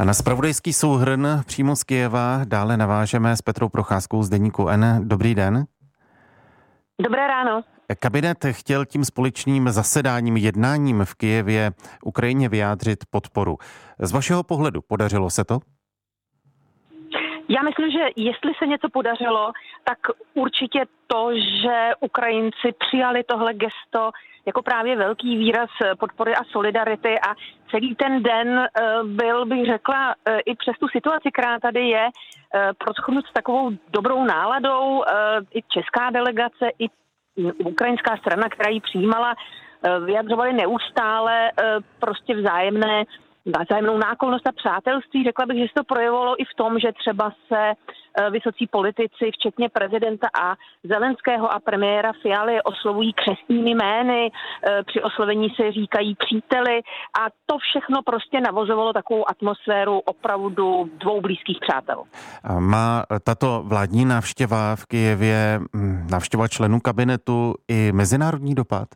A na spravodajský souhrn přímo z Kijeva dále navážeme s Petrou Procházkou z Deníku N. Dobrý den. Dobré ráno. Kabinet chtěl tím společným zasedáním, jednáním v Kijevě Ukrajině vyjádřit podporu. Z vašeho pohledu podařilo se to? Já myslím, že jestli se něco podařilo, tak určitě to, že Ukrajinci přijali tohle gesto jako právě velký výraz podpory a solidarity a celý ten den eh, byl, bych řekla, eh, i přes tu situaci, která tady je, eh, proschnut s takovou dobrou náladou. I česká delegace, i ukrajinská strana, která ji přijímala, vyjadřovali neustále prostě vzájemné vzájemnou náklonost a přátelství. Řekla bych, že se to projevovalo i v tom, že třeba se e, vysocí politici, včetně prezidenta a Zelenského a premiéra Fialy oslovují křesními jmény, e, při oslovení se říkají příteli a to všechno prostě navozovalo takovou atmosféru opravdu dvou blízkých přátel. Má tato vládní návštěva v Kijevě, návštěva členů kabinetu i mezinárodní dopad?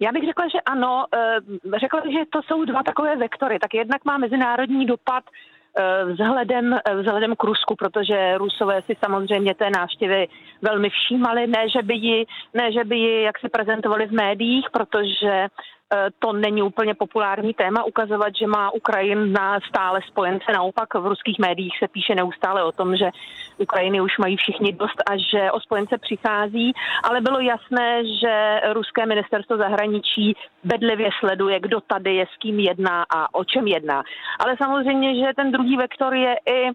Já bych řekla, že ano. Eh, řekla bych, že to jsou dva takové vektory. Tak jednak má mezinárodní dopad eh, vzhledem, eh, vzhledem k Rusku, protože Rusové si samozřejmě té návštěvy velmi všímali, ne že by ji, ne, že by ji jak se prezentovali v médiích, protože to není úplně populární téma ukazovat, že má Ukrajina stále spojence. Naopak v ruských médiích se píše neustále o tom, že Ukrajiny už mají všichni dost a že o spojence přichází, ale bylo jasné, že ruské ministerstvo zahraničí bedlivě sleduje, kdo tady je, s kým jedná a o čem jedná. Ale samozřejmě, že ten druhý vektor je i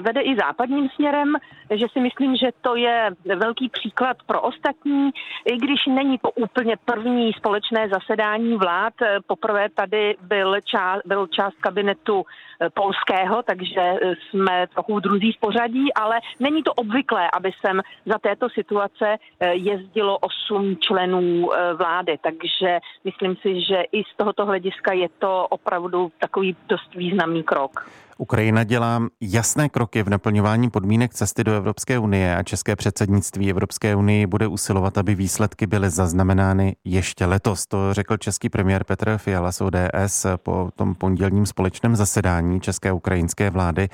vede i západním směrem, že si myslím, že to je velký příklad pro ostatní, i když není to úplně první společné zasedání vlád. E, poprvé tady byl část, byl část kabinetu e, polského, takže jsme trochu druzí v pořadí, ale není to obvyklé, aby sem za této situace jezdilo osm členů vlády, takže myslím si, že i z tohoto hlediska je to opravdu takový dost významný krok. Ukrajina dělá jasné kroky v naplňování podmínek cesty do Evropské unie a české předsednictví Evropské unii bude usilovat, aby výsledky byly zaznamenány ještě letos. To řekl český premiér Petr Fiala z ODS po tom pondělním společném zasedání české ukrajinské vlády.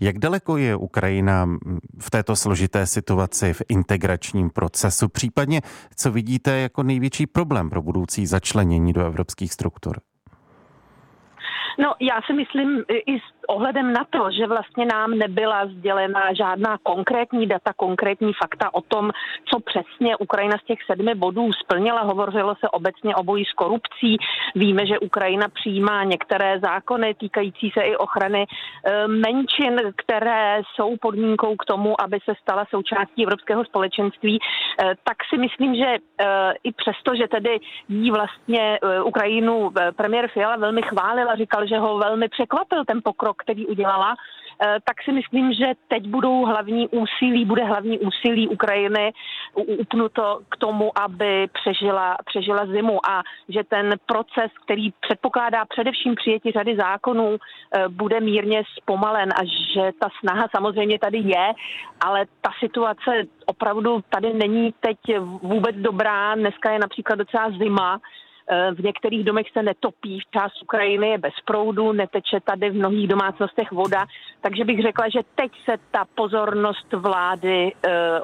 Jak daleko je Ukrajina v této složité situaci v integračním procesu? Případně, co vidíte jako největší problém pro budoucí začlenění do evropských struktur? No, já si myslím i s ohledem na to, že vlastně nám nebyla sdělena žádná konkrétní data, konkrétní fakta o tom, co přesně Ukrajina z těch sedmi bodů splnila. Hovořilo se obecně o boji s korupcí. Víme, že Ukrajina přijímá některé zákony týkající se i ochrany e, menšin, které jsou podmínkou k tomu, aby se stala součástí Evropského společenství. E, tak si myslím, že e, i přesto, že tedy jí vlastně Ukrajinu premiér Fiala velmi chválil a říkal, že ho velmi překvapil ten pokrok, který udělala, eh, tak si myslím, že teď budou hlavní úsilí, bude hlavní úsilí Ukrajiny upnuto k tomu, aby přežila, přežila zimu a že ten proces, který předpokládá především přijetí řady zákonů, eh, bude mírně zpomalen a že ta snaha samozřejmě tady je, ale ta situace opravdu tady není teď vůbec dobrá. Dneska je například docela zima, v některých domech se netopí, v část Ukrajiny je bez proudu, neteče tady v mnohých domácnostech voda, takže bych řekla, že teď se ta pozornost vlády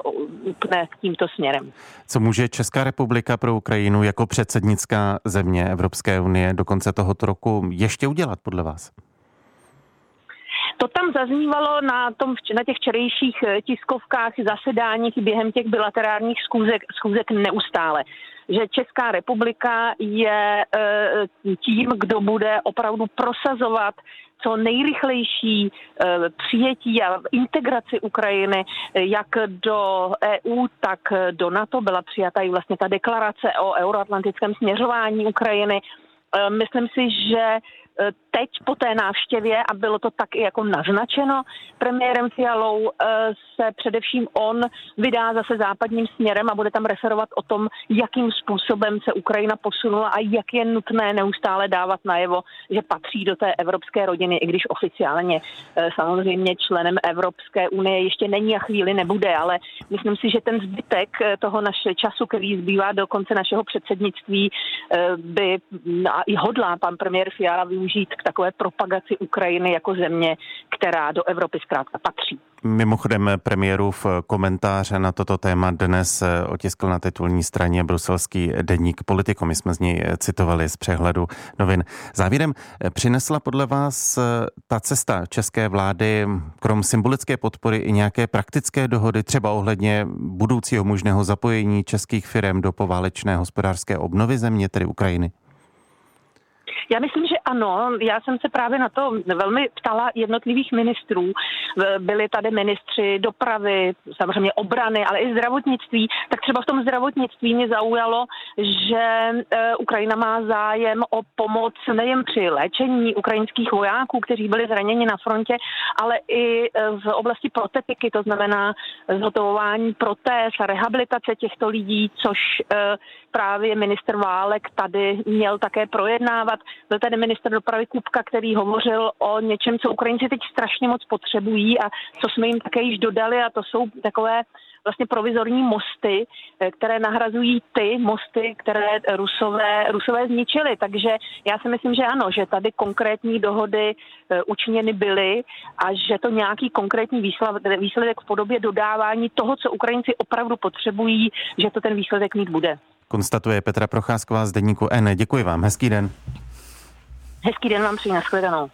uh, upne tímto směrem. Co může Česká republika pro Ukrajinu jako předsednická země Evropské unie do konce tohoto roku ještě udělat podle vás? To tam zaznívalo na, tom, na těch včerejších eh, tiskovkách, zasedáních během těch bilaterárních schůzek, schůzek neustále že Česká republika je eh, tím, kdo bude opravdu prosazovat co nejrychlejší eh, přijetí a integraci Ukrajiny jak do EU, tak do NATO. Byla přijata i vlastně ta deklarace o euroatlantickém směřování Ukrajiny. Myslím si, že Eh, teď po té návštěvě, a bylo to tak i jako naznačeno premiérem Fialou, eh, se především on vydá zase západním směrem a bude tam referovat o tom, jakým způsobem se Ukrajina posunula a jak je nutné neustále dávat najevo, že patří do té evropské rodiny, i když oficiálně eh, samozřejmě členem Evropské unie ještě není a chvíli nebude, ale myslím si, že ten zbytek toho naše času, který zbývá do konce našeho předsednictví, by a i hodlá pan premiér Fiala využít využít k takové propagaci Ukrajiny jako země, která do Evropy zkrátka patří. Mimochodem premiérův komentář na toto téma dnes otiskl na titulní straně bruselský deník Politico. My jsme z něj citovali z přehledu novin. Závěrem přinesla podle vás ta cesta české vlády krom symbolické podpory i nějaké praktické dohody, třeba ohledně budoucího možného zapojení českých firm do poválečné hospodářské obnovy země, tedy Ukrajiny? Já myslím, že ano. Já jsem se právě na to velmi ptala jednotlivých ministrů. Byli tady ministři dopravy, samozřejmě obrany, ale i zdravotnictví. Tak třeba v tom zdravotnictví mě zaujalo, že e, Ukrajina má zájem o pomoc nejen při léčení ukrajinských vojáků, kteří byli zraněni na frontě, ale i e, v oblasti protetiky, to znamená zhotovování protéz a rehabilitace těchto lidí, což e, právě minister Válek tady měl také projednávat. Byl tady minister dopravy Kupka, který hovořil o něčem, co Ukrajinci teď strašně moc potřebují a co jsme jim také již dodali a to jsou takové vlastně provizorní mosty, eh, které nahrazují ty mosty, které Rusové, Rusové zničili. Takže já si myslím, že ano, že tady konkrétní dohody eh, učiněny byly a že to nějaký konkrétní výsledek v podobě dodávání toho, co Ukrajinci opravdu potřebují, že to ten výsledek mít bude. Konstatuje Petra Procházková z Deníku N. Děkuji vám, hezký den. Hezký den vám přeji, nashledanou.